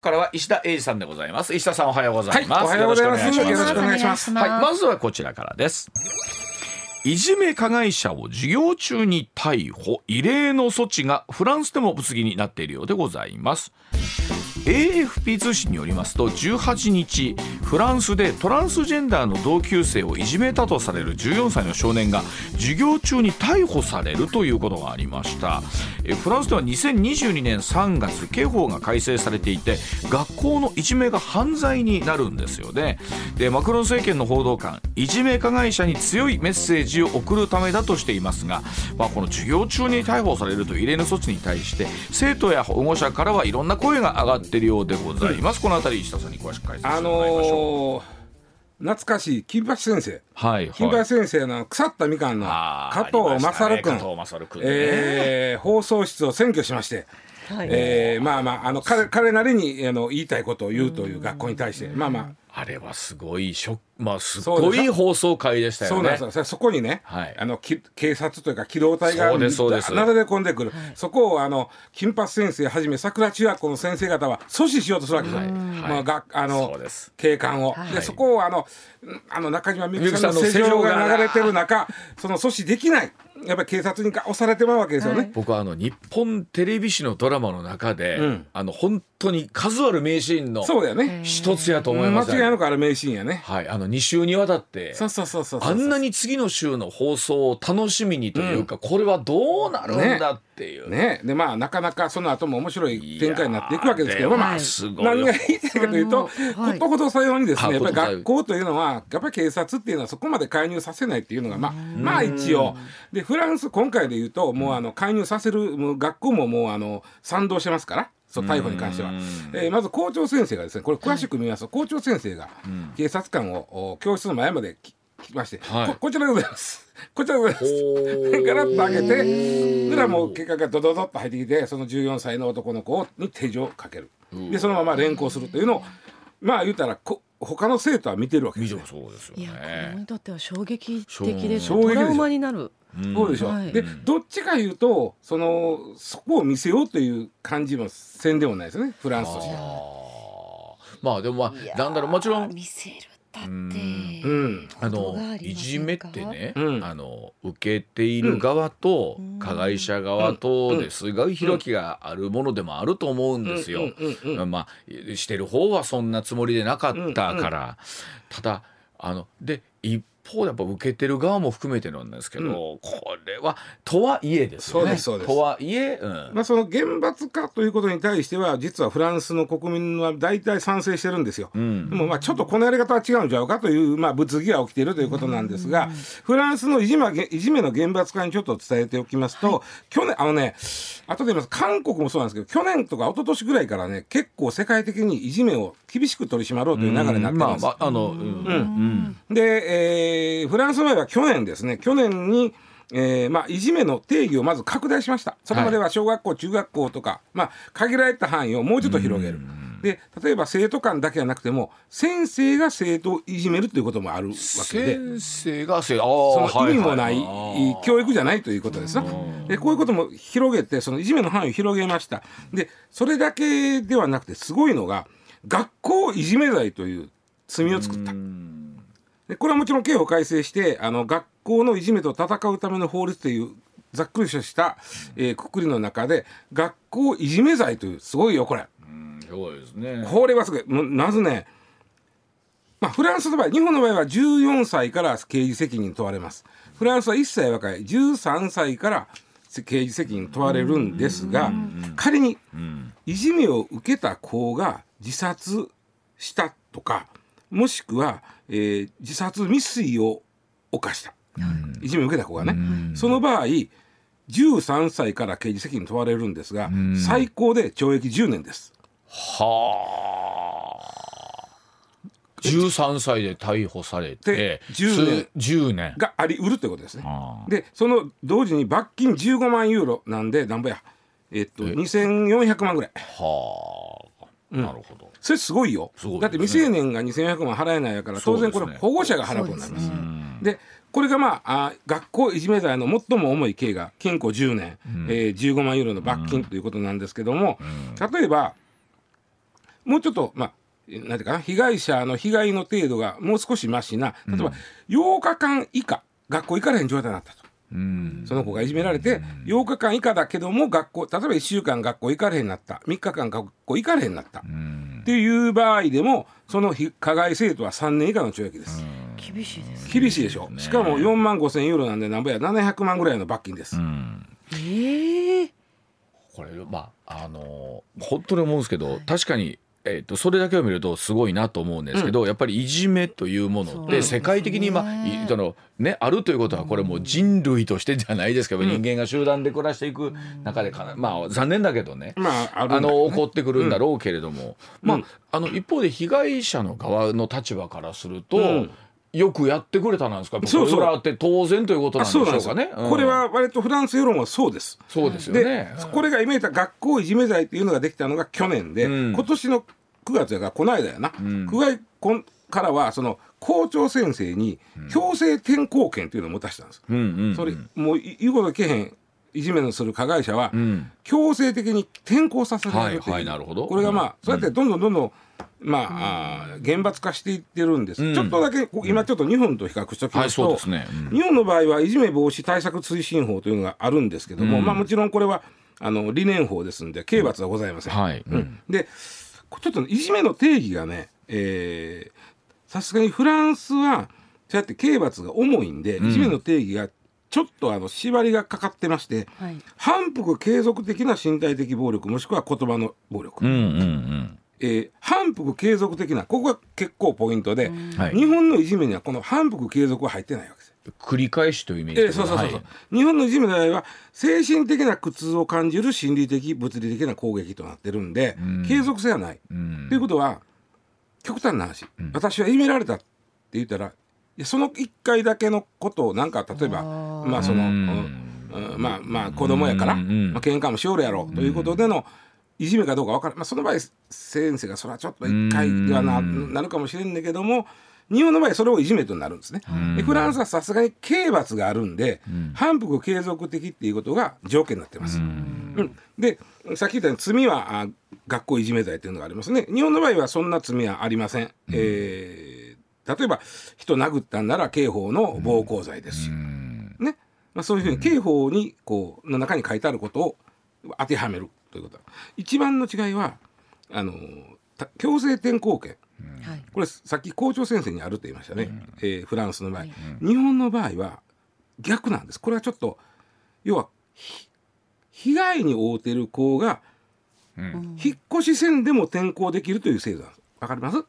からは石田英二さんでございます。石田さんおはようございます。はいおはようございますよろしくお願いしますはい、まずはこちらからです。いじめ加害者を授業中に逮捕異例の措置がフランスでも物議になっているようでございます AFP 通信によりますと18日フランスでトランスジェンダーの同級生をいじめたとされる14歳の少年が授業中に逮捕されるということがありました。えフランスでは2022年3月刑法が改正されていて学校のいじめが犯罪になるんですよね。でマクロン政権の報道官いじめ加害者に強いメッセージを送るためだとしていますが、まあ、この授業中に逮捕されるという異例の措置に対して生徒や保護者からはいろんな声が上がっているようでございます、このあたり石田さんに詳しく解説してあもらいましょう、のー懐かしい金八先生。はい金八先生の腐ったみかんの加藤勝君、ね。ね。えー放送室を占拠しまして、えーまあまああの彼彼なりにあの言いたいことを言うという学校に対してまあまああれはすごいショまあすごい放送回でしたよね。そうなんですよ。そこにね、はい。あのき警察というか機動隊がなだれ込んでくる、そこをあの金八先生はじめ桜中学校の先生方は阻止しようとするわけですよ、まあ、があの警官を、い。でそこをあのんあの中島みゆきさんの世情が。流れてる中その阻止できないやっぱり警察に押されてまうわけですよね。僕はあの日本テレビ史のドラマの中で、んあの本当に数ある名シーンのそうだよね。一つやと思い間ます、違いなくあれ名シーンやね。はい、あの2週にわたってそうそうそうそうそう。あんなに次の週の放送を楽しみにというか、これはどうなるんだっていう、ね。でまあなかなかその後も面白い展開になっていくわけですけどまあでもすごい何が言いたいかというと、はい。ことほどさようにですねやっぱりはい学校というのはやっぱり警察っていうのはそこまで介入させないっていうのがまあまあ一応。でフランス今回で言うともうあの介入させるもう学校ももうあの賛同してますから。そう逮捕に関しては、えーまず校長先生がですねこれ詳しく見ますと、校長先生が警察官をお教室の前までき来まして、はい。ここちらでございます。こちらでございます。おガラッと開けて裏もう結果がドドドッと入ってきてその14歳の男の子に手錠をかける。でそのまま連行するというのをまあ言うたらこ他の生徒は見てるわけです、ね、そうですよいや子供ねにとっては衝撃的です衝撃でしょ。トラウマになる。そうでしょ、はい。でどっちかいうとそのそこを見せようという感じもせんでもないですね。フランスとしては。まあでもまあなんだろうもちろん見せるだって。うん。あのいじめってね、うん。あの受けている側と加害者側とうん。ですごい広きがあるものでもあると思うんですよ。まあしてる方はそんなつもりでなかったから、ただあので一方でやっぱ受けてる側も含めてなんですけど、これはとはいえですよね。そうですそうです。とはいえ、うん。まあ、その厳罰化ということに対しては実はフランスの国民は大体賛成してるんですよ。ん。でもまあちょっとこのやり方は違うんちゃうかという、まあ、物議が起きているということなんですが、フランスのいじめいじめの厳罰化にちょっと伝えておきますと、去年あのね後で言います。韓国もそうなんですけど去年とか一昨年ぐらいからね結構世界的にいじめを厳しく取り締まろうという流れになってます。まあまああの、うんうんで、えーフランスの場合は去年ですね去年に、えーまあ、いじめの定義をまず拡大しましたそれまでは小学校、中学校とか、まあ、限られた範囲をもうちょっと広げる。で例えば生徒間だけじゃなくても先生が生徒をいじめるということもあるわけで。先生がせあそーの意味もない教育じゃないということですな。でこういうことも広げてそのいじめの範囲を広げました。でそれだけではなくてすごいのが学校いじめ罪という罪を作った。でこれはもちろん刑法改正してあの学校のいじめと戦うための法律というざっくりとした、えー、くくりの中で学校いじめ罪というすごいよこれ。うんそうですね。これはすごいもうまずね、まあ、フランスの場合日本の場合は14歳から刑事責任問われますフランスは1歳若い13歳から刑事責任問われるんですが仮にいじめを受けた子が自殺したとかもしくは、えー自殺未遂を犯した、いじめを受けた子がね、その場合13歳から刑事責任問われるんですが、最高で懲役10年です。は13歳で逮捕されてで10年。す10年。がありうるってことですね。でその同時に罰金15万ユーロなんでなんぼや。えっとえ。2400万ぐらい。はあ、なるほど。それすごいよ。すごいだって未成年が2400万払えないやから当然これ保護者が払うことになります。でこれがまああ学校いじめ罪の最も重い刑が禁錮10年、えー15万ユーロの罰金ということなんですけども、例えばもうちょっとまあなんていうかな被害者の被害の程度がもう少しマシな例えば8日間以下学校行かれへん状態になったその子がいじめられて8日間以下だけども学校例えば1週間学校行かれへんなった。3日間学校行かれへんなった、っていう場合でもその被加害生徒は3年以下の懲役です、厳しいです。厳しいでしょ。しかも4万5千ユーロなんでなんぼや。700万ぐらいの罰金です、ええこれまああの本当に思うんですけど、確かに、えー、とそれだけを見るとすごいなと思うんですけど、やっぱりいじめというものそうって世界的に今、ねいそのね、あるということはこれもう人類としてじゃないですけど、人間が集団で暮らしていく中でかなまあ残念だけどね、まああるんだあの起こってくるんだろうけれども、まああの一方で被害者の側の立場からすると、うんよくやってくれたなんですか？そうそう。これはって当然ということなんでしょうかね。うんこれは割とフランス世論はそうです。そうですよで、ね。これが今言った学校いじめ罪っていうのができたのが去年で、うん。今年の9月やからこの間やな、ん。9月こんからはその校長先生に強制転校権っていうのを持たせたんです、それもう言うことけへんいじめのする加害者は、ん。強制的に転校させられるっていう、はいはいなるほど。これがまあ、そうやってどんどんどんどんまあ、厳罰化していってるんです、うん。ちょっとだけ今ちょっと日本と比較しておきはいますと、そうですね。うん。日本の場合はいじめ防止対策推進法というのがあるんですけども、うん。まあ、もちろんこれはあの理念法ですんで刑罰はございません。はい。うん。でちょっとねいじめの定義がねえーさすがにフランスはそうやって刑罰が重いんで、いじめの定義がちょっとあの縛りがかかってまして、はい。反復継続的な身体的暴力もしくは言葉の暴力、うんうんえー反復継続的なここが結構ポイントで。日本のいじめにはこの反復継続は入ってないわけです。繰り返しというイメージえーそうそうそうそう、はい。日本のいじめの場合は精神的な苦痛を感じる心理的物理的な攻撃となってるんで、ん。継続性はない。うん。ということは極端な話、私はいじめられたって言ったらいやその1回だけのことをなんか例えばまあその、うん。うんまあまあ子供やから、うんうんまあ喧嘩もしおるやろうということでのいじめかどうか分からない、まあ、その場合先生がそれはちょっと1回ではなうん。なるかもしれんねんけども日本の場合それをいじめとなるんですね。でフランスはさすがに刑罰があるんで、反復継続的っていうことが条件になってます。うん。でさっき言ったように罪はあ学校いじめ罪というのがありますね。日本の場合はそんな罪はありません、えー例えば人殴ったんなら刑法の暴行罪ですし、ね。まあ、そういうふうに刑法にこうの中に書いてあることを当てはめるということ。一番の違いはあのた強制転校権はい。これさっき校長先生にあると言いましたね、えーフランスの場合、日本の場合は逆なんです。これはちょっと要はひ被害に遭うてる子が、引っ越しせんでも転校できるという制度なんです。わかります？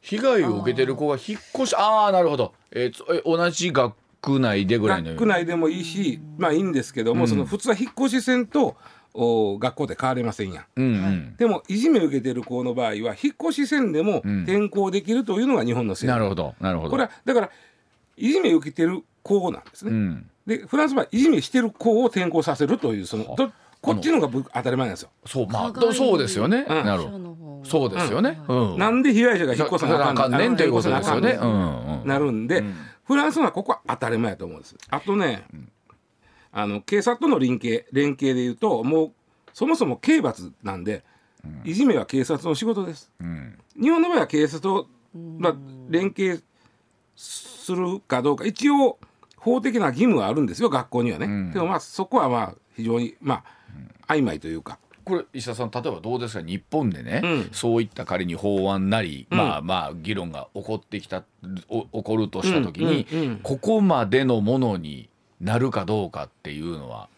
被害を受けてる子が引っ越しああなるほど、えー同じ学区内でぐらいの。学区内でもいいしまあいいんですけども、その普通は引っ越しせんとお学校で変われませんやん。うんうん。でもいじめを受けてる子の場合は引っ越しせんでもん。転校できるというのが日本の制度、なるほどなるほど。これはだからいじめを受けてる子なんですね、うん。でフランスはいじめしてる子を転校させるというそのどこっちの方が僕当たり前なんですよ。そうまあそうですよね、うん。なるほど。そうですよね、うん。なんで被害者が引っ越さなあかんねんということですよね。なあかんうん。うんなるんで、フランスはここは当たり前だと思うんです。あとね、あの警察との連携連携でいうともうそもそも刑罰なんで、いじめは警察の仕事です。うん。日本の場合は警察と、まあ、連携するかどうか一応法的な義務はあるんですよ学校にはね、ん。でもまあそこはまあ非常にまあ曖昧というか。これ石田さん例えばどうですか？日本でね、うん。そういった仮に法案なり、うん。まあまあ議論が起こってきたお起こるとした時に、うんうんうん。ここまでのものになるかどうかっていうのは。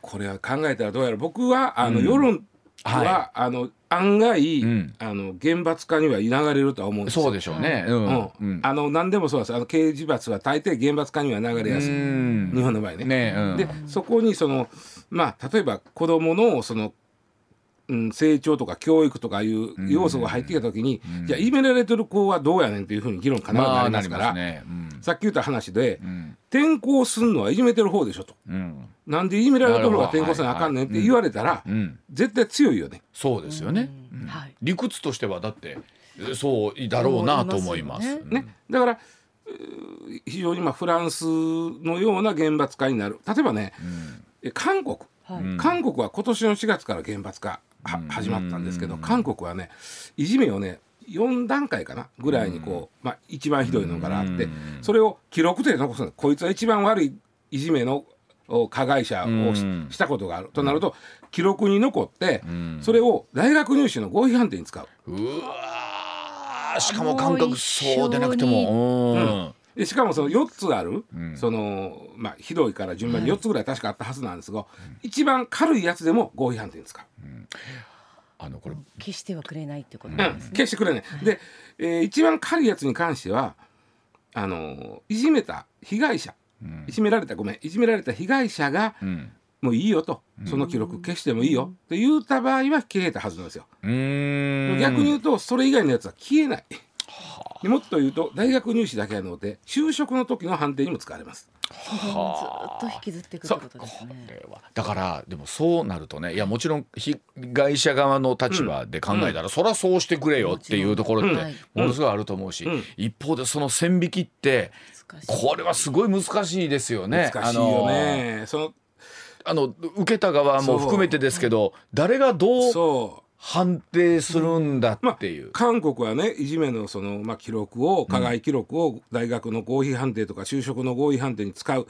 これは考えたらどうやら僕はあの、うん。世論は、はあの案外、うん。あの厳罰化には流れるとは思うんですよ。そうでしょうね。うん。うん。うん。あの何でもそうです。あの刑事罰は大抵厳罰化には流れやすい。うん。日本の場合ね。ねうん。でそこにそのまあ例えば子どものそのうん、成長とか教育とかいう要素が入ってきた時に、じゃあいじめられてる子はどうやねんっていうふうに議論必ずまあなりなりますから、ますね。うん。さっき言った話で、ん。転校すんのはいじめてる方でしょと。うん。なんでいじめられてる方が転校せなあかんねんって言われたら、うん。絶対強いよね。そうですよね。うん。はい。理屈としてはだってえそうだろうなと思います。ね、だから非常にまあフランスのような厳罰化になる。例えばね、え韓国、はい。韓国は今年の4月から厳罰化は始まったんですけど、韓国はねいじめをね4段階かなぐらいにこう、まあ、一番ひどいのからあって、それを記録で残すのこいつは一番悪いいじめのお加害者をし,、うん。たことがある。となると記録に残って、それを大学入試の合否判定に使う。うわー。しかも感覚そうでなくても。うしかもその4つある、そのまあひどいから順番に4つぐらい確かあったはずなんですが、一番軽いやつでも合否判定に使う、あのこれ。決してはくれないってことですね。決してくれない、で、えー一番軽いやつに関してはあのいじめた被害者、いじめられたごめん。いじめられた被害者が、ん。もういいよと。その記録消してもいいよって言った場合は消えたはずなんですよ、逆に言うとそれ以外のやつは消えないでもっと言うと大学入試だけなので就職の時の判定にも使われます。それをずっと引きずっていくってことですね。これは。だからでもそうなるとねいやもちろん被害者側の立場で考えたら、そりゃそうしてくれよっていうところってものすごいあると思うし、ん。一方でその線引きってこれはすごい難しいですよね。難しいよね。そのあの受けた側も含めてですけど誰がどうそう判定するんだっていう。韓国はねいじめのその、まあ、記録を加害記録を大学の合否判定とか就職の合否判定に使う。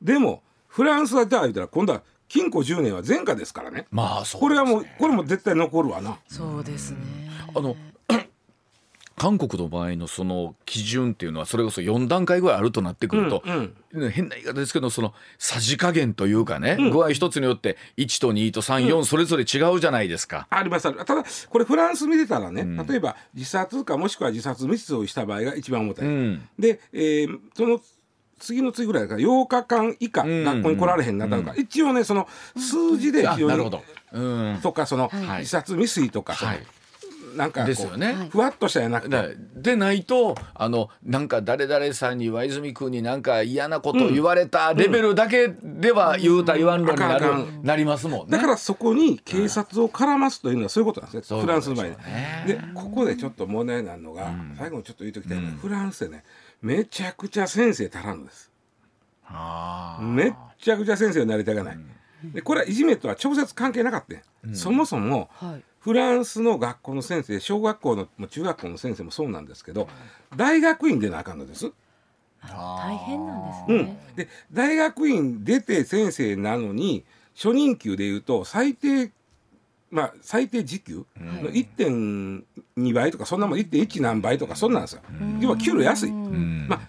でもフランスはじゃあ言ったら今度は禁錮10年は前科ですからね。まあそうこれはもうこれも絶対残るわな。そうですね。あの韓国の場合のその基準っていうのはそれこそ4段階ぐらいあるとなってくると、うんね変な言い方ですけどそのさじ加減というかね、具合一つによって1と2と34それぞれ違うじゃないですか。ありますあるただこれフランス見てたらね、例えば自殺かもしくは自殺未遂をした場合が一番重たい、うん。で、えーその次の次ぐらいだから8日間以下ん。学校に来られへんなったとか、一応ねその数字で非常にあなるほど。うん。とかそのはい。自殺未遂とか、はいなんかですよね。ふわっとしたやなくて、だでないとあのなんか誰々さんに上泉君になんか嫌なこと言われたレベルだけでは言うた言わんのになる、なりますもんね。だからそこに警察を絡ますというのはそういうことなんですね、フランスの場合。そういうことででここでちょっと問題になるのが、最後にちょっと言うときたいのは、フランスでねめちゃくちゃ先生足らんのです。めっちゃくちゃ先生になりたがない、でこれはいじめとは直接関係なかったそもそもはい。フランスの学校の先生小学校のもう中学校の先生もそうなんですけど大学院でなあかんのです。大変なんですうんね。、で大学院出て先生なのに初任給でいうと最低まあ最低時給の1.2倍とかそんなもん1.1何倍とかそんなんですよ。要は給料安い。まあ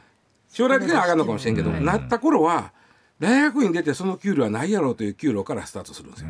将来的には上がるのかもしれんけど、なった頃は大学院出てその給料はないやろうという給料からスタートするんですよ。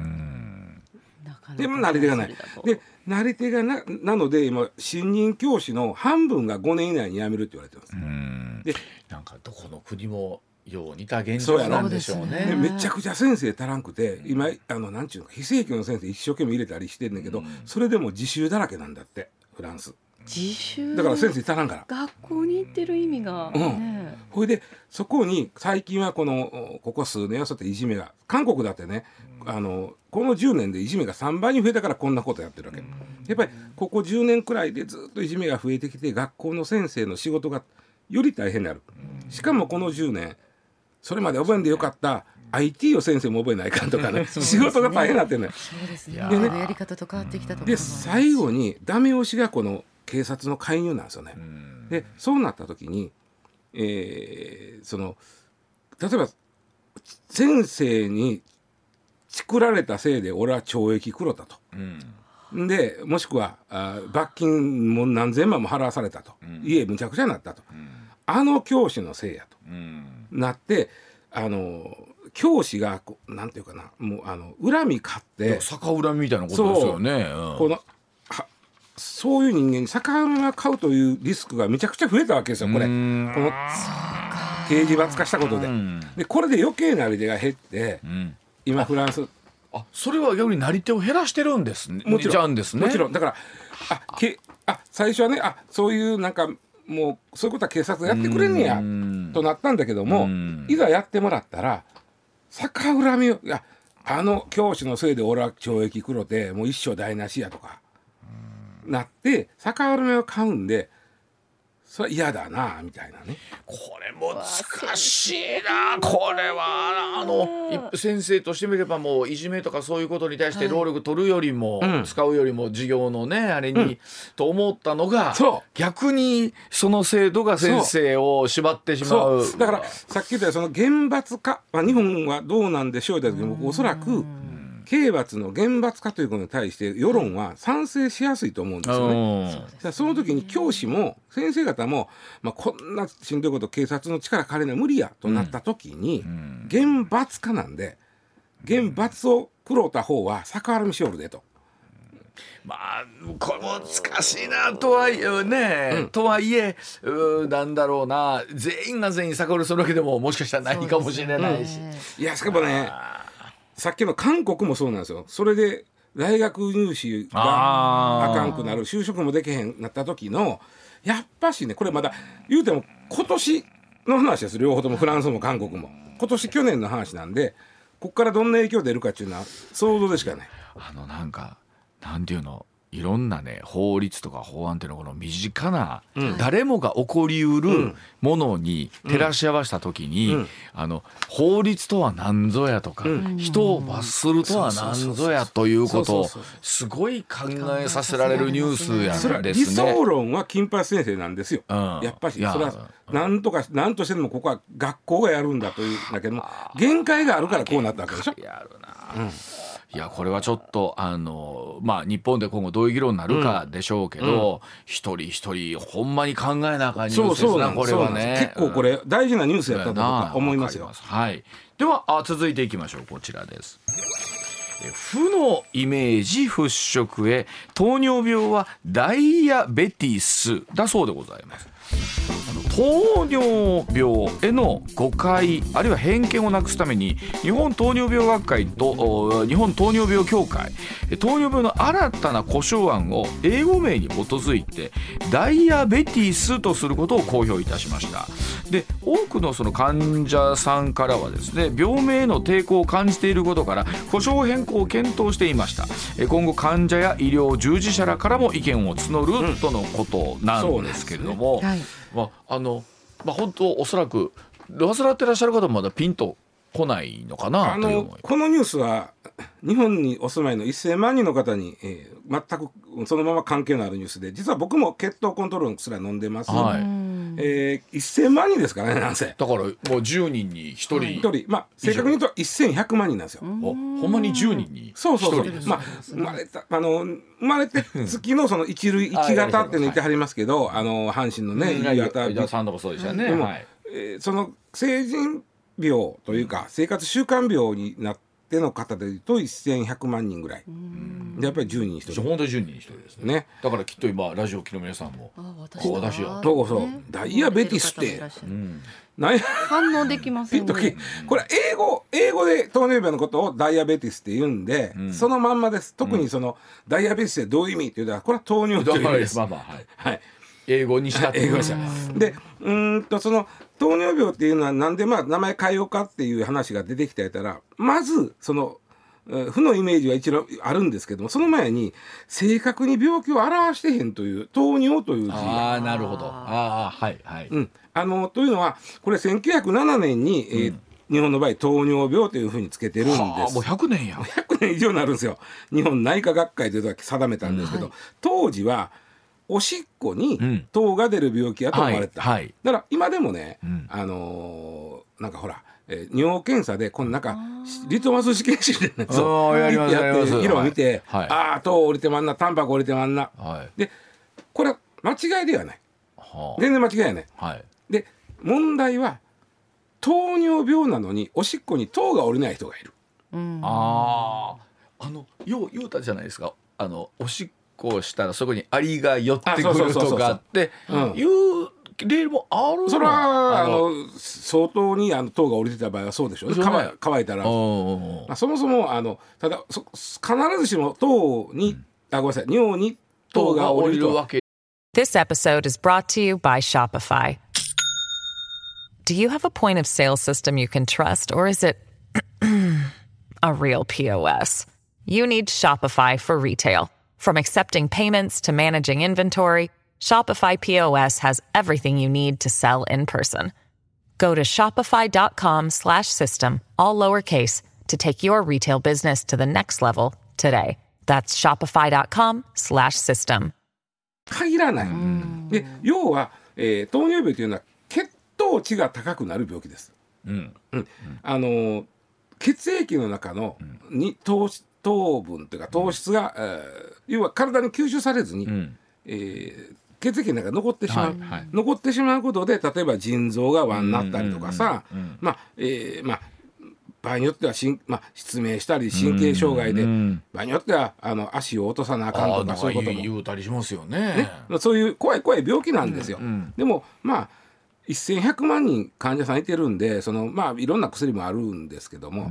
でもなり手がない。でなり手がななので今新任教師の半分が5年以内に辞めるって言われてます。うん。でなんかどこの国もよう似た現そうやろ状なんでしょうそうね。でめちゃくちゃ先生足らんくて今あのなんちゅうの非正規の先生一生懸命入れたりしてんねんけど、それでも自習だらけなんだってフランス自習だから先生足らんから。学校に行ってる意味がね。ほいでそこに最近はこのここ数年はそうやっていじめが韓国だってねあのこの10年でいじめが3倍に増えたからこんなことやってるわけ。やっぱりここ10年くらいでずっといじめが増えてきて学校の先生の仕事がより大変になる。しかもこの10年それまで覚えんでよかった IT を先生も覚えないかんとかね仕事が大変になってるのよ。そうですね。いや今のやり方と変わってきたところもあで最後にダメ押しがこの警察の介入なんですよね。でそうなった時に、えーその例えば先生にチクられたせいで俺は懲役食ろたと。うん。でもしくはあ罰金も何千万も払わされたと、家むちゃくちゃになったと、あの教師のせいやと。うん。なってあの教師がこうなんていうかなもうあの恨み買って逆恨みみたいなことですよね。うん。このはそういう人間に魚が飼うというリスクがめちゃくちゃ増えたわけですよこれ。こうんの刑事罰化したことで。うん。でこれで余計なり手が減ってうん。今フランス。あそれは逆になり手を減らしてるんですね。もちろん。じゃんですね。もちろん。だからあけあ最初はねあそういうなんかもうそういうことは警察がやってくれんねやうん。となったんだけどもうん。いざやってもらったら逆恨みをいやあの教師のせいで俺は懲役くろてもう一生台無しやとかなって逆恨みを買うんでそれは嫌だなみたいなね。これ難しいなこれは。あのい先生としてみればもういじめとかそういうことに対して労力取るよりも、うん。使うよりも授業のねあれに、と思ったのが逆にその制度が先生を縛ってしまう。だからさっき言ったようにその厳罰化、まあ、日本はどうなんでしょうだけど僕おそらく刑罰の厳罰化ということに対して世論は賛成しやすいと思うんですよね。その時に教師も先生方も、まあ、こんなしんどいこと警察の力借りない無理やとなった時に、厳罰化なんで厳罰を食ろうた方は逆恨みしよるでと。まあこれ難しいなとはいえね、とはいえなんだろうな。全員が全員逆恨みするわけでももしかしたらないかもしれないし。いやしかもねさっきの韓国もそうなんですよ。それで大学入試があかんくなる就職もできへんなった時のやっぱしねこれまだ言うても今年の話です。両方ともフランスも韓国も。今年去年の話なんでここからどんな影響出るかっていうのは想像でしかない。あのなんかなんていうの？いろんなね法律とか法案っていうのはこの身近な、誰もが起こりうるものに照らし合わせた時に、うん。あの法律とは何ぞやとか、人を罰するとは何ぞやということをすごい考えさせられるニュースやんで理すね。想論は金八先生なんですよ。うん。やっぱしいや。それは何とか何としてでもここは学校がやるんだというんだけども限界があるからこうなったわけでしょ。やるな、いやこれはちょっとあのまあ日本で今後どういう議論になるかでしょうけど、一人一人ほんまに考えなあかんニュそうースですなこれはね。結構これ大事なニュースやったと僕は思いますよ。はい。ではあ続いていきましょう。こちらです。え負のイメージ払拭へ糖尿病はダイヤベティスだそうでございます。糖尿病への誤解あるいは偏見をなくすために日本糖尿病学会と日本糖尿病協会糖尿病の新たな故障案を英語名に基づいてダイヤベティスとすることを公表いたしました。で多くのその患者さんからはですね病名への抵抗を感じていることから故障変更を検討していました。今後患者や医療従事者らからも意見を募るとのことなんですけれども、はい。まああのまあ本当おそらく患ってらっしゃる方もまだピンと来ないのかなあのこのニュースは日本にお住まいの1000万人の方に、えー全くそのまま関係のあるニュースで実は僕も血糖コントロールすら飲んでます、はいえー、1000万人ですからねなんせ。だからもう10人に1人、一人。まあ正確に言うと1100万人なんですよ。おほんまに10人にそうそうそう。1まあ生まれたあの生まれて月のその一類 一型っていうの言ってはりますけど、あの阪神のねうん。一型。伊田さんとかそうでしたよね、でも、はい。えーその成人病というか生活習慣病になっての方でいうと1100万人ぐらい。でやっぱり10人に1人本当に10人に1人ですね。ね。だからきっと今ラジオ機の皆さんも。あ私こう私よどうぞダイヤベティスって。なん。や反応できませんピンときこれ英語英語で糖尿病のことをダイアベティスって言うんで、そのまんまです。特にその、ダイアベティスってどういう意味っていうのはこれは糖尿だからという意味です。まあまあはい。はい英語にした英語でした。でうーんとその糖尿病っていうのはなんでまあ名前変えようかっていう話が出てきてたらまずそのえー負のイメージは一応あるんですけどもその前に正確に病気を表してへんという糖尿という字。がああなるほど。ああはいはい、うん、あのというのはこれ1907年に、えー日本の場合糖尿病というふうにつけてるんです。はあもう100年や。100年以上になるんですよ。日本内科学会というのは定めたんですけど、当時はおしっこにうん。糖が出る病気やと思われてた、はい。はいだから今でもね、ん。あのーなんかほら、えー尿検査でこのなんかリトマス試験紙でねあーやって色を見て、はい。はい。ああ糖降りてまんなタンパク降りてまんな。はい。でこれは間違いではない。は全然間違いやねあはい。で問題は糖尿病なのにおしっこに糖が降りない人がいる。うん。あああのよう言うたじゃないですか。あのおしっこをしたらそこにアリが寄ってくるとかってうん。いうレールもあるのそれはああの相当にあの糖が降りてた場合はそうでしょうね。乾い乾いたら、そもそもあのただそ必ずしも糖に、あごめんなさい尿に糖が降りるとは。け。This episode is brought to you by Shopify. Do you have a point of sale system you can trust, or is it a real POS? You need Shopify for retail. From accepting payments to managing inventory, Shopify POS has everything you need to sell in person. Go to shopify.com slash system, all lowercase, to take your retail business to the next level today. That's shopify.com slash system. 限らない、で要は、えー糖尿病というのは血糖値が高くなる病気です、うんうんあのー血液の中のに糖質 糖分というか糖質が、えー要は体に吸収されずに、うん。えー血液の中に残ってしまう、はいはい。残ってしまうことで例えば腎臓が輪になったりとかさ、うんうんうん。まあえーまあ場合によっては心、まあ、失明したり神経障害で、うん場合によってはあの足を落とさなあかんとかそういうことも。言うたりしますよね。そういう怖い怖い病気なんですよ。んでもまあ1100万人患者さんいてるんでそのまあいろんな薬もあるんですけども、あ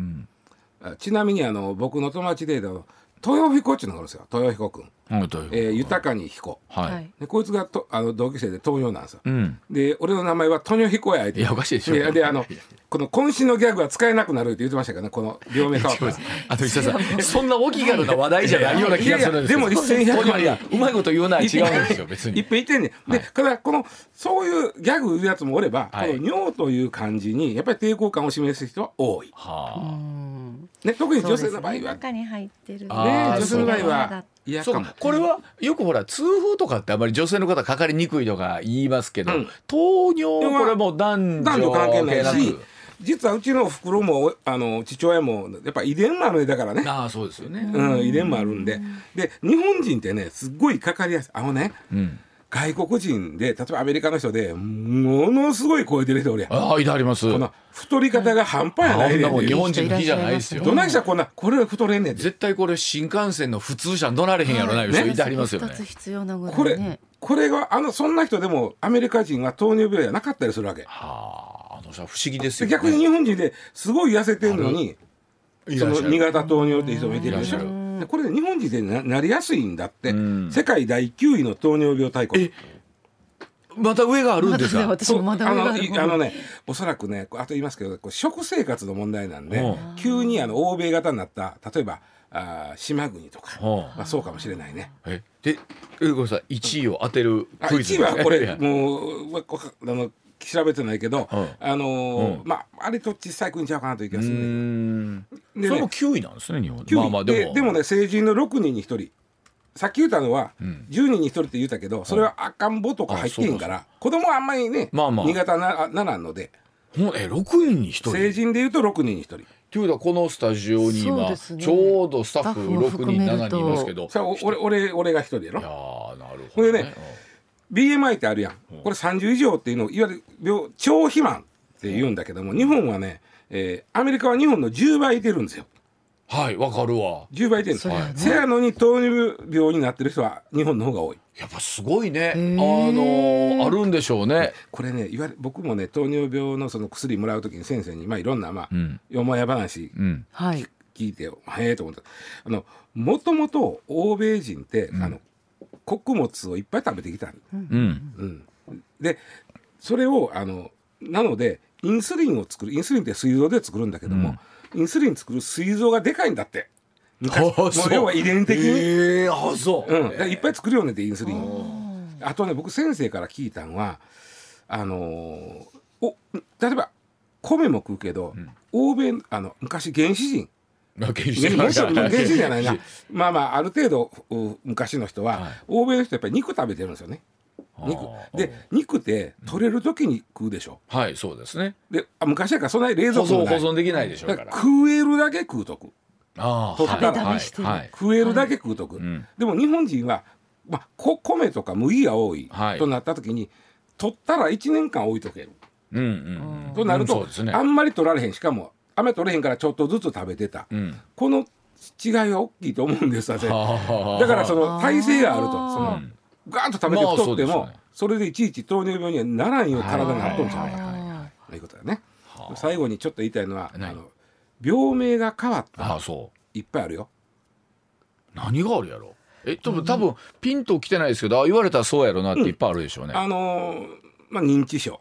ちなみにあの僕の友達であの豊彦っていうのがあるんですよ。豊彦君、うんえー、豊かに彦。はい、はい。でこいつがとあの同級生で糖尿なんですよ。うん。で俺の名前はトニョヒコやいやおかしいでしょ。でであのこの渾身のギャグは使えなくなるって言ってましたけどねこの病名変わったらあと石田さんそんなお気軽な話題じゃないような気がするんですいやいやでも1100万いやうまいこと言うのは違うんですよ別いっにぺん言ってんねん。で、ただこのそういうギャグ言うやつもおれば、はい。この尿という漢字にやっぱり抵抗感を示す人は多い。はあね、特に女性の場合は、ね中に入ってる。あー女性の場合は。嫌そう。これはよくほら痛風とかってあまり女性の方かかりにくいとか言いますけど、うん。糖尿これはもう男女男女関係ない関し、実はうちのお袋もあの父親もやっぱ遺伝もあるだからね。ああそうですよね、うん、遺伝もあるんで。で、日本人ってね、すっごいかかりやすい。あのね、うん、外国人で、例えばアメリカの人で、ものすごい超えてる人おるやん。ああいてあります。この太り方が半端やあないで。んなもん日本人の日じゃないですよ。どないしたらこんな、これは太れんねんって。絶対これ新幹線の普通車乗られへんやろないう人いてありますよね。二つ必要なぐらこれ、いね。これがあのそんな人でもアメリカ人は糖尿病じゃなかったりするわけ。はああの不思議ですでよ、ね、逆に日本人ですごい痩せてるのにそのいらっしゃる。2型糖尿って人もいてるでしょ。いらっしゃでこれで日本人でななりやすいんだって、うん。世界第9位の糖尿病大国。えまた上があるんですか？私もまだあ上がのいあのねおそらくねあと言いますけど食生活の問題なんでうん。急にあの欧米型になった例えばあー島国とか、うん。まあ、そうかもしれないね。えでえごめんなさい。1位を当てるあクイズ。1位はこれもうわこあの調べてないけど、うん。あのーうん。まああれと小さい国ちゃうかなという気がするね。ん。でね。それも9位なんですね日本。9位まあまあでも。ででもね成人の6人に1人。さっき言ったのは、ん。10人に1人って言ったけどそれは赤ん坊とか入ってへんから子供はあんまりね、まあまあ。新潟なならんので。ほんえ6人に1人？成人で言うと6人に1人。ということはこのスタジオに今、ちょうどスタッフスタッフを6人含めると。7人いますけど。さあお俺俺俺が1人やろ。いやーなるほどね。ね BMI ってあるやん。これ30以上っていうのをいわゆる病超肥満って言うんだけども日本はね、えーアメリカは日本の10倍いてるんですよ。はいわかるわ。10倍いてるんです。そりゃね。せやのに糖尿病になってる人は日本の方が多い。やっぱすごいね。あー。のあるんでしょうね。これねいわゆる僕もね糖尿病のその薬もらう時に先生にまあいろんなまあ、うん。よもや話うん。はい。聞いてへえと思った。あのもともと欧米人って、あの穀物をいっぱい食べてきたん。うん。うん、でそれをあのなのでインスリンを作るインスリンって膵臓で作るんだけども、インスリン作る膵臓がでかいんだって。昔。もう要は遺伝的に、えー、あそう、うん、いっぱい作るよねってインスリン。をあとね僕先生から聞いたのはあのーお例えば米も食うけど、欧米あの昔原始人まあ原始原始人原始人じゃないな。原 まあまあある程度う昔の人は、はい。欧米の人やっぱり肉食べてるんですよね。肉。で肉って取れる時に食うでしょ。はいそうですね。であ昔やからそんなに冷蔵庫保存できないでしょうだかからら食えるだけ食うとく。あ取ったらはい食べだめしてる。はい。食えるだけ食うとく、ん。でも日本人は、まあ、こ米とか麦が多いはい。となった時に、取ったら1年間置いとける、うんうんうん。となると、ね。あんまり取られへん。しかも雨取れへんからちょっとずつ食べてた、うん。この違いは大きいと思うんです だからその体勢があると。そのガーンと食べて太っても、まあそれでいちいち糖尿病にはならんよう体になっとんちゃうかあということだね。はあ最後にちょっと言いたいのはあ何の病名が変わっああたそう。いっぱいあるよ。何があるやろ？え多分多分ピンときてないですけどあ言われたらそうやろなっていっぱいあるでしょうね、あのーまあ認知症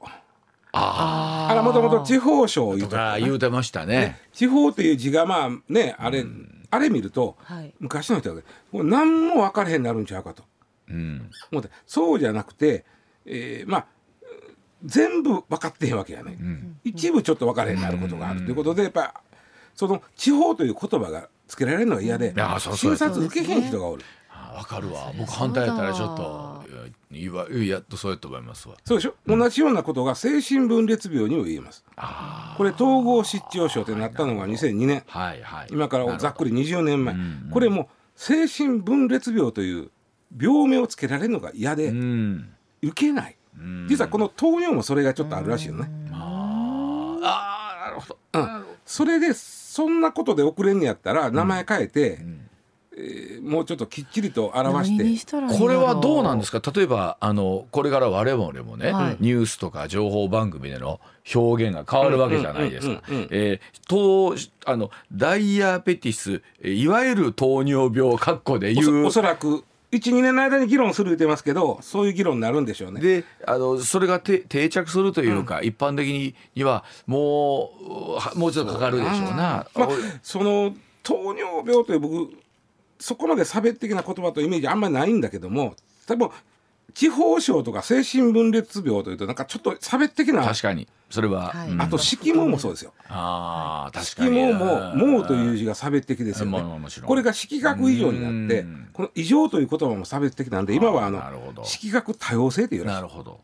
ああれもともと地方症を言うとあ言うてましたね。地方っていう字がまあねあれ、あれ見るとはい。昔の人はもう何も分からへんなるんちゃうかと。うん。思ってそうじゃなくて、えーまあ全部分かってへんわけやね、一部ちょっと分からへんなることがある。ということでやっぱその地方という言葉がつけられるのが嫌で診察受けへん人がおる。あわかるわ。僕反対やったらちょっといやいわやっとそうやと思いますわそうでしょ、同じようなことが精神分裂病にも言えます。あこれ統合失調症ってなったのが2002年。あはいはい。今からざっくりり20年前、んこれも精神分裂病という病名をつけられるのが嫌でうん。受けない、うん。実はこの糖尿もそれがちょっとあるらしいよね、ああなるほど。うん。それでそんなことで遅れんのやったら名前変えて、えーもうちょっときっちりと表何してこれはどうなんですか？例えばあのこれから我々もね、はい。ニュースとか情報番組での表現が変わるわけじゃないですか。うんうんうんうん。えー糖あのダイヤベティスえーいわゆる糖尿病括弧でお言そう。おそらく12年の間に議論する言ってますけどそういう議論になるんでしょうね。であのそれがて定着するというか、一般的ににはもうはもうちょっとかかるでしょうな。まあ、その糖尿病という僕そこまで差別的な言葉とイメージあんまりないんだけども多分地方症とか精神分裂病というとなんかちょっと差別的な確かに。それは、はい。うん。あと色毛もそうですよ。あー確色かに。毛も「毛」という字が差別的ですよまあねこれが色学以上になってうん。この異常という言葉も差別的なんで今はあのなるほど。色学多様性というらしい。なるほど。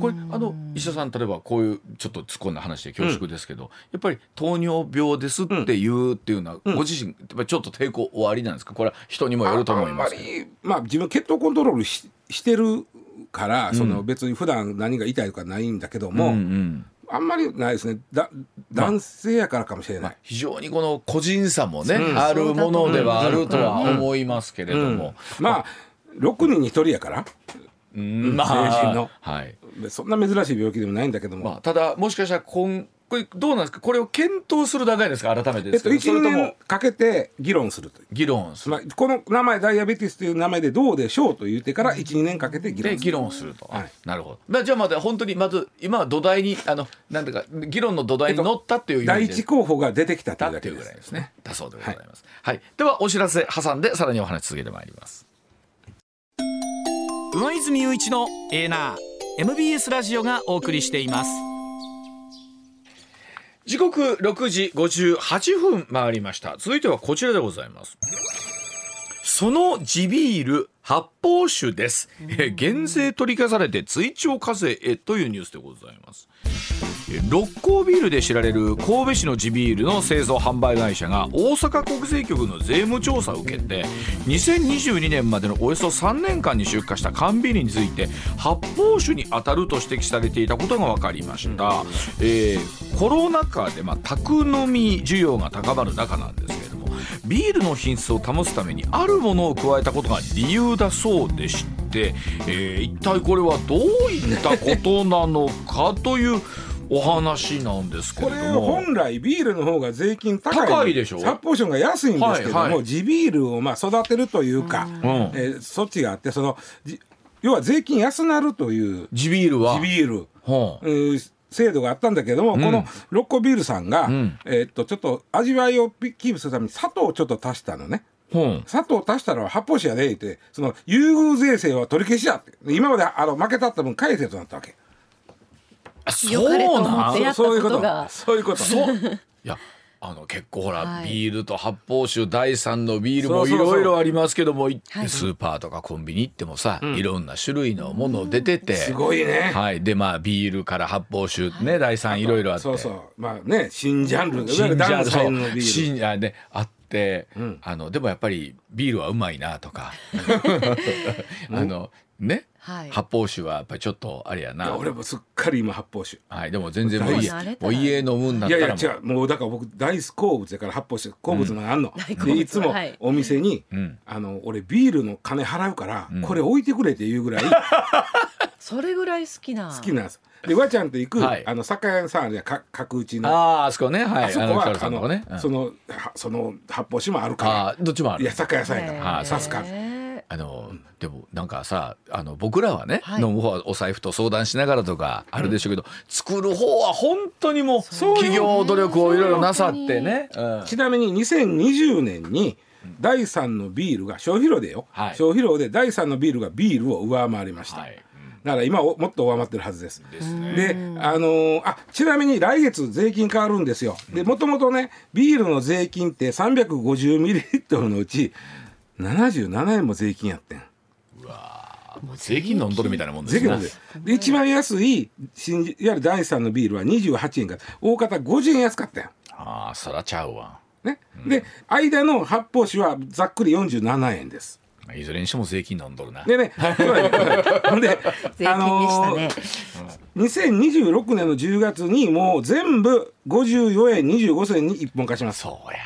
これあの医者さん例えばこういうちょっと突っ込んだ話で恐縮ですけど、やっぱり糖尿病ですって言うっていうのは、ご自身やっぱりちょっと抵抗おありなんですか？これは人にもよると思います。まりまあ自分血糖コントロールししてるからその別に普段何が痛いとかないんだけども、うんうんあんまりないですね。だ男性やからかもしれない、非常にこの個人差もね、うん。あるものではあるとは思いますけれども、まあ6人に1人やから。うん。ま成人の。あはいそんな珍しい病気でもないんだけども、まあ、ただもしかしたらこんこれどうなんですか？これを検討する段階ですか？改めてえっと、ですけど、1年それとも。かけて議論するという。議論する。まあ、この名前ダイアベティスという名前でどうでしょうと言ってから12年かけて議論する。で議論すると、はい。なるほど、まあ、じゃあまだ本当にまず今は土台にあのなんだか議論の土台に乗ったっていうイメージ。で第一候補が出てきたというだけいうぐらいですね。だそうでございます、はい。ではお知らせ挟んでさらにお話続けてまいります。上泉雄一のエーナー MBS ラジオがお送りしています。時刻6時58分回りました。続いてはこちらでございます。その地ビール発泡酒です、え減税取り消されて追徴課税へというニュースでございます。え六甲ビールで知られる神戸市の地ビールの製造販売会社が大阪国税局の税務調査を受けて2022年までのおよそ3年間に出荷した缶ビールについて発泡酒に当たると指摘されていたことが分かりました、えーコロナ禍で、まあ、宅飲み需要が高まる中なんですビールの品質を保つためにあるものを加えたことが理由だそうでして、えー一体これはどういったことなのかというお話なんですけこれれども。本来ビールの方が税金高い高いでしょ？発泡酒が安いんですけども、はいはい。地ビールをまあ育てるというか、うん。えー措置があってそのじ要は税金安なるという地ビールは？地ビール、はあえー制度があったんだけども、ん。この六甲ビールさんが、ん。えーっとちょっと味わいをキープするために砂糖をちょっと足したのね。は砂糖足したら発泡酒やで言ってその優遇税制は取り消しやって今まであの負けたった分返せとなったわけ。あそうなんそういうこと。そういうこと。そう。いやあの結構ほら、はい。ビールと発泡酒第三のビールもいろいろありますけどもいはい。スーパーとかコンビニ行ってもさ、いろんな種類のもの出てて、すごいね。はい。でまあビールから発泡酒ね、第三いろいろあって。そうそう。まあね新ジャンル新ジャンルそう三のビール。新あねあって、ん。あのでもやっぱりビールはうまいなとか。あのね、はい。発泡酒はやっぱりちょっとあれやな。俺もすっかり今発泡酒。はいでも全然もう家慣れたらもう家飲むんだったらもう。いやいや違うもうだから僕大好物やから発泡酒好物の。があん。の、大好物。でいつもはい。お店に、ん。あの俺ビールの金払うから、これ置いてくれって言うぐらい。それぐらい好きな好きなんです。でわちゃんと行く、はい。あの酒屋さんあるやんか角打ちの。あああそこね。はい。あそこはのそのはその発泡酒もあるから。どっちもある。いや酒屋さんやから。はいさすかへあのでもなんかさあの僕らはね、はい。飲む方はお財布と相談しながらとかあるでしょうけど、作る方は本当にもう企業努力をいろいろなさってね。うん。ちなみに2020年に第3のビールが消費量でよ、はい。消費量で第3のビールがビールを上回りました、はい。だから今おもっと上回ってるはずです。ですね。であのーあちなみに来月税金変わるんですよ。でもともとねビールの税金って350ミリリットルのうち77円も税金やってんもう税金飲んどるみたいなもんですね。税金でで一番安い新いわゆる第3のビールは28円から大方50円安かったんああそらちゃうわ。ね、で間の発泡酒はざっくり47円ですまあいずれにしても税金飲んどるな。でね、ほんで、税金でしたね、2026年の10月にもう全部54円25銭に一本化します。そうや。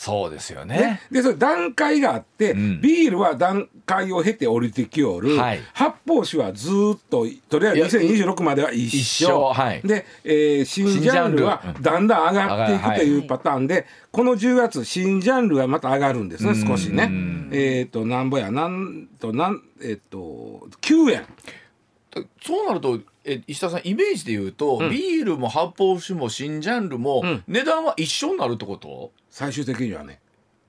そうですよね。ね。、でそれ段階があって、ん。ビールは段階を経て降りてきおる、はい。発泡酒はずーっととりあえず2026までは一緒。はい。で、えー新ジャンルはだんだん上がっていくというパターンで、この10月新ジャンルがまた上がるんですね少しね。うん。えっ、となんぼやなんとなんえっ、と9円。そうなるとえ石田さんイメージで言うと、ビールも発泡酒も新ジャンルも、ん。値段は一緒になるってこと？最終的にはね。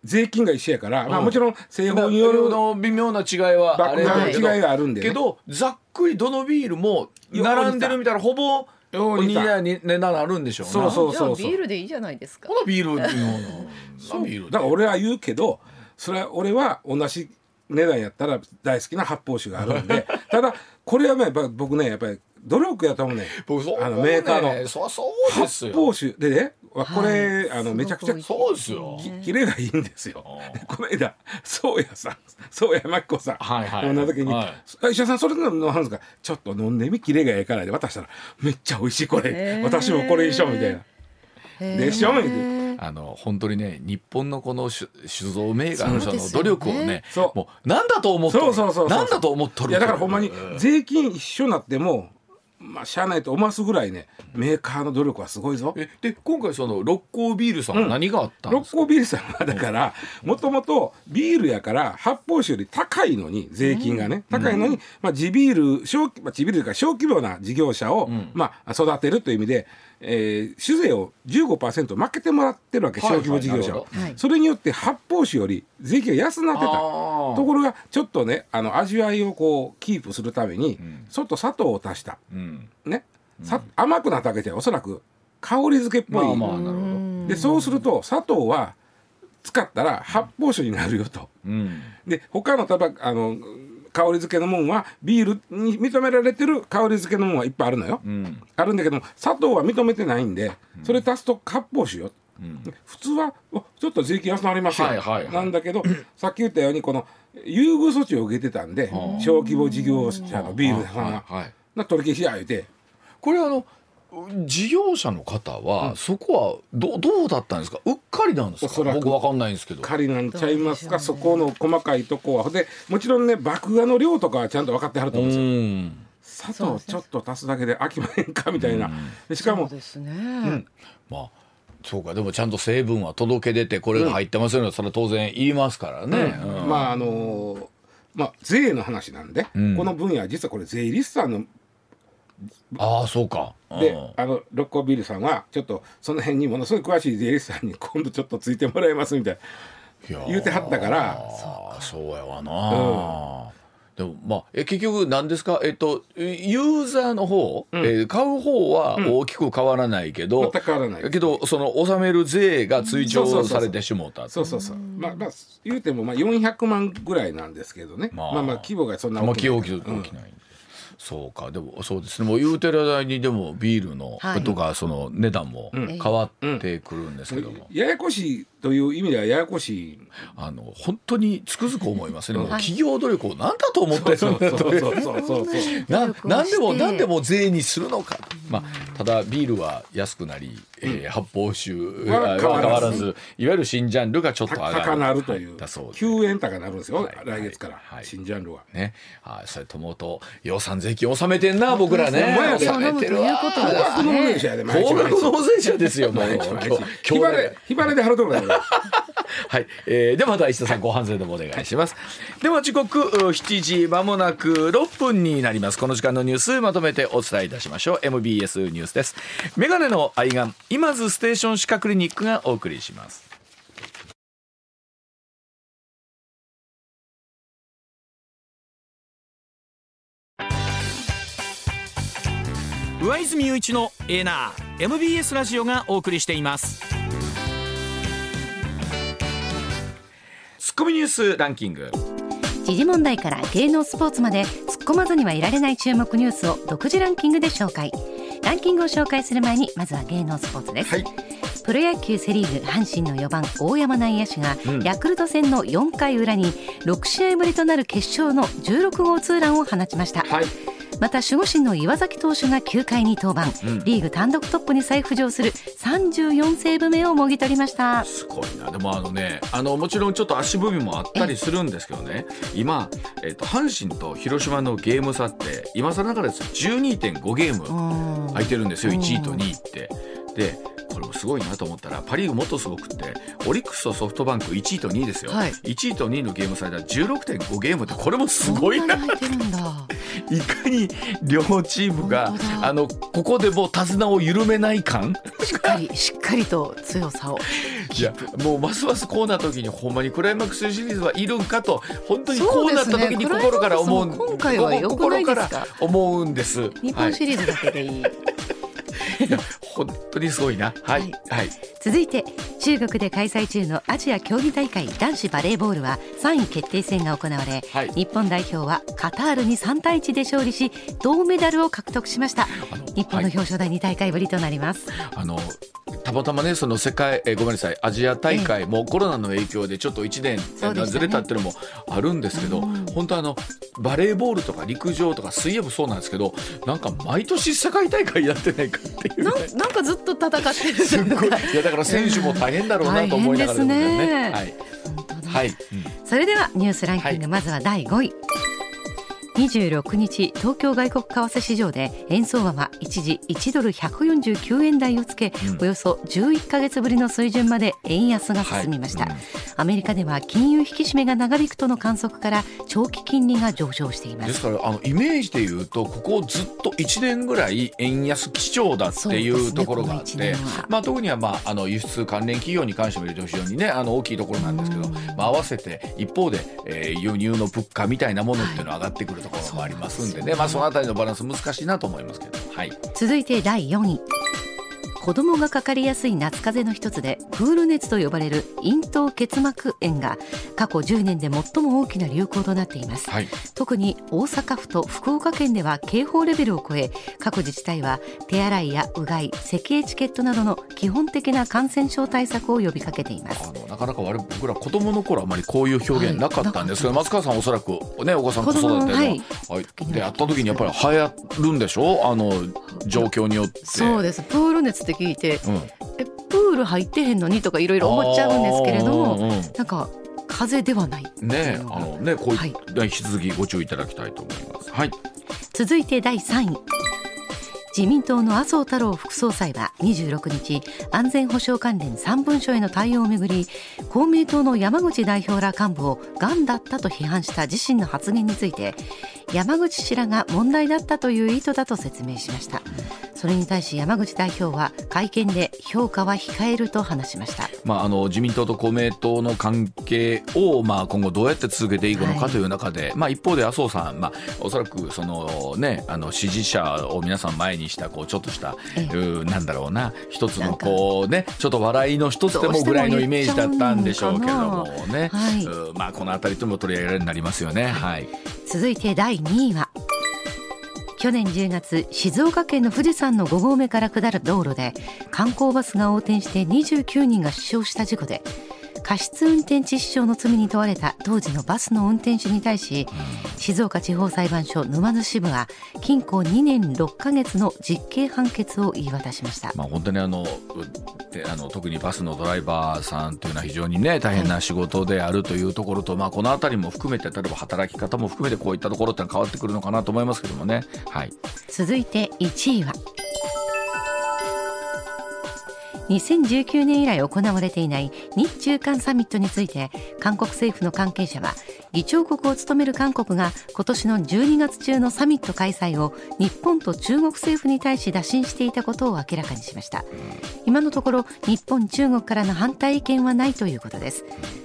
税金が一緒やから、まあうんもちろん製法によるの微妙な違いはあれだけど爆弾の違いがあるんでねけどざっくりどのビールも並んでるみたいなほぼよう似た。似た値段あるんでしょうな。そうそうじゃあビールでいいじゃないですか。このビールっていう。のはなビールだから俺は言うけどそれは俺は同じ値段やったら大好きな発泡酒があるんで ただこれはねやっぱり僕ねやっぱり努力やと思うね僕そうあのメーカーの。そそうですよ。発泡酒でねこれ、はい。あのめちゃくちゃそうですよ。きキレがいいんですよ。でこの間そうやさんそうやまきこさん、はいはい飲んだ時に「はいあ石田さんそれ飲むんですか？ちょっと飲んでみキレがええから」で渡したら「めっちゃ美味しいこれ、私もこれ一緒」みたいな。でしょ？みたいな。あの本当にね日本のこの酒酒造メーカーの人の努力をねそう。もうなんだと思っとるそうそうそうそうなんだと思っとるいやだからほんまにうん税金一緒になってもまあしゃあないと思わすぐらいねメーカーの努力はすごいぞ。えで今回その六甲ビールさんは何があったんですか、六甲ビールさんはだからもともとビールやから発泡酒より高いのに税金がね、高いのに、まあ、地ビール小規、まあ、地ビールというか小規模な事業者を、まあ、育てるという意味で、えー酒税を15%負けてもらってるわけ、はい小規模事業者は、はい。それによって発泡酒より税金が安くなってた。ところがちょっとねあの味わいをこうキープするために、ちょっと砂糖を足した。うん。ね、さ甘くなったわけじゃおそらく香り付けっぽい、まあまあなるほど。でそうすると砂糖は使ったら発泡酒になるよと。うん。で他のタバあの香り付けのもんはビールに認められてる香り付けのもんはいっぱいあるのよ、うん。あるんだけど砂糖は認めてないんでそれ足すと発泡酒よ、普通はおちょっと税金安くなりますよ、はいはいはい。なんだけどさっき言ったようにこの優遇措置を受けてたんで小規模事業者のビールさんは、はいはい。な取り消しや言うて。これあの事業者の方は、そこはどどうだったんですか？うっかりなんですか？僕わかんないんですけど。仮なんちゃいますか、どそうこの細かいとこは。でもちろんね麦芽の量とかはちゃんと分かってはるとう思うんですよ。ん。砂糖ちょっと足すだけで飽きまへんかみたいな、でしかもそうですね、まあそうか。でもちゃんと成分は届け出てこれが入ってますよね、それは当然言いますからね、うん。まああのーまあ税の話なんで、ん。この分野は実はこれ税理士さんのああそうか。で、うん。あの六甲ビールさんはちょっとその辺にものすごい詳しい税理士さんに今度ちょっとついてもらいますみたいいやー。言うてはったから。そうやわな、でもまあえ結局何ですか？えっとユーザーの方、えー買う方は大きく変わらないけど、全く変わらない。けどその納める税が追徴されてしもうたそうそうそう。まあまあ言うてもまあ400万ぐらいなんですけどね、まあ。まあ、まあ規模がそんな大きない。大き大きない、そうか。でもそうですね。もう言うてる間にでもビールの、はい。とかその値段も変わってくるんですけども、ややこしいという意味ではややこしいあの本当につくづく思いますね、企業努力を何だと思ってるんだというそうそうそう。そうな努力をなんでもして。なんでも税にするのか。と、まあ、ただビールは安くなり、えー発泡酒はは変変わらずいわゆる新ジャンルがちょっと上がる。高なるという。だそうで。9円高なるんですよ、はい。来月から、はい。新ジャンルは。ね、はい、それと思うと予算税金納めてんな僕らね。納めてるわ。高額納税者やですよもう。毎日払いで払うとるからねはい、えー、ではまた石田さん後半戦でもお願いします。では時刻7時まもなく6分になります。この時間のニュースまとめてお伝えいたしましょう。MBS ニュースです。メガネの愛玩今津ステーション歯科クリニックがお送りします。上泉雄一のエーナー MBS ラジオがお送りしていますコミニュースランキング。時事問題から芸能スポーツまで突っ込まずにはいられない注目ニュースを独自ランキングで紹介。ランキングを紹介する前にまずは芸能スポーツです、はい。プロ野球セ・リーグ阪神の4番大山内野手が、うん。ヤクルト戦の4回裏に6試合ぶりとなる決勝の16号ツーランを放ちました、はい。また守護神の岩崎投手が9回に登板、うんリーグ単独トップに再浮上する34セーブ目をもぎ取りましたすごいな。でもあのね、あのもちろんちょっと足踏みもあったりするんですけどね。今えっ、と阪神と広島のゲーム差って今更ながらです12.5ゲーム。うん空いてるんですようん1位と2位って。ですごいなと思ったらパ・リーグもっとすごくってオリックスとソフトバンク1位と2位ですよ、はい。1位と2位のゲーム差が16.5ゲームってこれもすごいな。いかに両チームがあのここでもう手綱を緩めない感？しっかりしっかりと強さを。いやもうますますこうなった時にほんまにクライマックスシリーズはいるんかと本当にこうなった時に心から思うクライマックスも今回は良くないですか？心から思うんです。日本シリーズだけでいい、はい、いや本当にすごいな。はいはい。はい。続いて中国で開催中のアジア競技大会男子バレーボールは3位決定戦が行われ、はい。日本代表はカタールに3対1で勝利し銅メダルを獲得しました。日本の表彰台2大会ぶりとなります、あのたまたまねその世界えーごめんなさいアジア大会もコロナの影響でちょっと1年、ずれたっていうのもあるんですけど、うん。本当あのバレーボールとか陸上とか水泳もそうなんですけどなんか毎年世界大会やってないかっていう。ねなんなんかずっと戦ってるすっごい。いやだから選手も大変だろうなと思いながらね。ね。はい。はい、うん。それではニュースランキング、はい。まずは第5位26日東京外国為替市場で円相場は一時1ドル149円台をつけ、うん。およそ11か月ぶりの水準まで円安が進みました、はい。うん。アメリカでは金融引き締めが長引くとの観測から長期金利が上昇していまですすからあのイメージで言うとここずっと1年ぐらい円安基調だっていうところがあって、ねまあ、特には、まあ、あの輸出関連企業に関しても非常にねあの大きいところなんですけど、うん。まあ、合わせて一方で、えー輸入の物価みたいなものっていうのは上がってくるところもありますんでね、まあ、そのあたりのバランス難しいなと思いますけど。はい。続いて第4位。子供がかかりやすい夏風邪の一つでプール熱と呼ばれる咽頭結膜炎が過去10年で最も大きな流行となっています。はい。特に大阪府と福岡県では警報レベルを超え各自治体は手洗いやうがい咳エチケットなどの基本的な感染症対策を呼びかけています。あのなかなか我々僕ら子供の頃あまりこういう表現なかったんですけど、はい松川さんおそらくねお子さん子育ての、はい。はい。で会った時にやっぱり流行るんでしょ？あの状況によって。そうです。プール熱って聞いてうん。えプール入ってへんのにとかいろいろ思っちゃうんですけれどもうんうんなんか風邪ではないねあのねこういはい。引き続きご注意いただきたいと思います。はい。続いて第3位。自民党の麻生太郎副総裁は26日安全保障関連3文書への対応をめぐり公明党の山口代表ら幹部をがんだったと批判した自身の発言について山口氏らが問題だったという意図だと説明しましたそれに対し山口代表は会見で評価は控えると話しました。まああの自民党と公明党の関係をまあ今後どうやって続けていくのかはい。という中で、まあ一方で麻生さんまあおそらくそのねあの支持者を皆さん前にしたこうちょっとした、ええ。うなんだろうな一つのこうねちょっと笑いの一つでもぐらいのイメージだったんでしょうけどもね、はい。うんまあこのあたりとも取り上げられになりますよね。はい。続いて第2位は去年10月静岡県の富士山の5合目から下る道路で観光バスが横転して29人が死傷した事故で過失運転致死傷の罪に問われた当時のバスの運転手に対し静岡地方裁判所沼津支部は禁錮2年6ヶ月の実刑判決を言い渡しました。まあ、本当にあのあの特にバスのドライバーさんというのは非常にね大変な仕事であるというところと、まあ、この辺りも含めて例えば働き方も含めてこういったところって変わってくるのかなと思いますけどもね。はい、続いて1位は2019年以来行われていない日中韓サミットについて韓国政府の関係者は議長国を務める韓国が今年の12月中のサミット開催を日本と中国政府に対し打診していたことを明らかにしました。今のところ日本中国からの反対意見はないということです。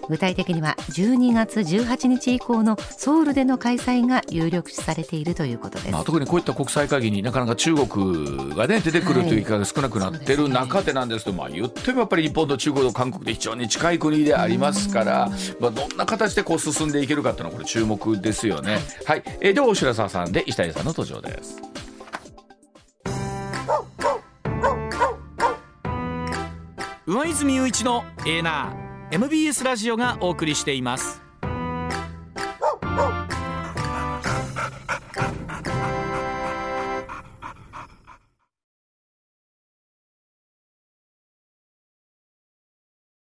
具体的には12月18日以降のソウルでの開催が有力視されているということです、まあ、特にこういった国際会議になかなか中国が、ね、出てくるという機会が少なくなっている中でなんですけど、まあ、言ってもやっぱり日本と中国と韓国で非常に近い国でありますから、まあ、どんな形でこう進んでいけけるかっていうのはこれ注目ですよね。はい、えー、ではお白沢さんで石谷さんの登場です。上泉雄一のエーナー MBS ラジオがお送りしています